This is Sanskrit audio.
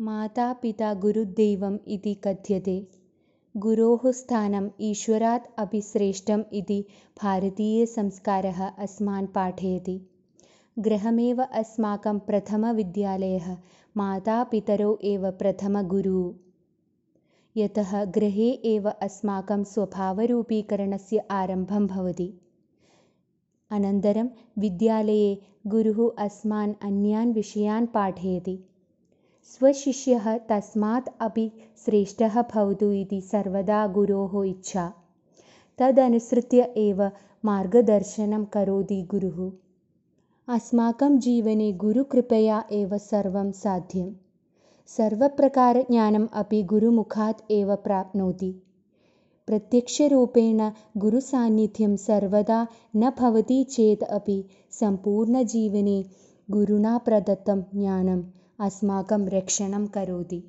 मातापिता गुरुदैवम् इति कथ्यते। गुरोः स्थानम् ईश्वरात् अपि श्रेष्ठम् इति भारतीयसंस्कारः अस्मान् पाठयति। गृहमेव अस्माकं प्रथमविद्यालयः मातापितरौ एव प्रथमगुरुः। यतः गृहे एव अस्माकं स्वभावरूपीकरणस्य आरम्भं भवति। अनन्तरं विद्यालये गुरुः अस्मान् अन्यान् विषयान् पाठयति स्वशिष्यः तस्मात् अपि श्रेष्ठः भवतु इति सर्वदा गुरोः इच्छा। तदनुसृत्य एव मार्गदर्शनं करोति गुरुः। अस्माकं जीवने गुरुकृपया एव सर्वं साध्यं। सर्वप्रकारज्ञानम् अपि गुरुमुखात् एव प्राप्नोति। प्रत्यक्षरूपेण गुरुसान्निध्यं सर्वदा न भवति चेत् अपि सम्पूर्णजीवने गुरुणा प्रदत्तं ज्ञानम् अस्माकं रक्षणं करोति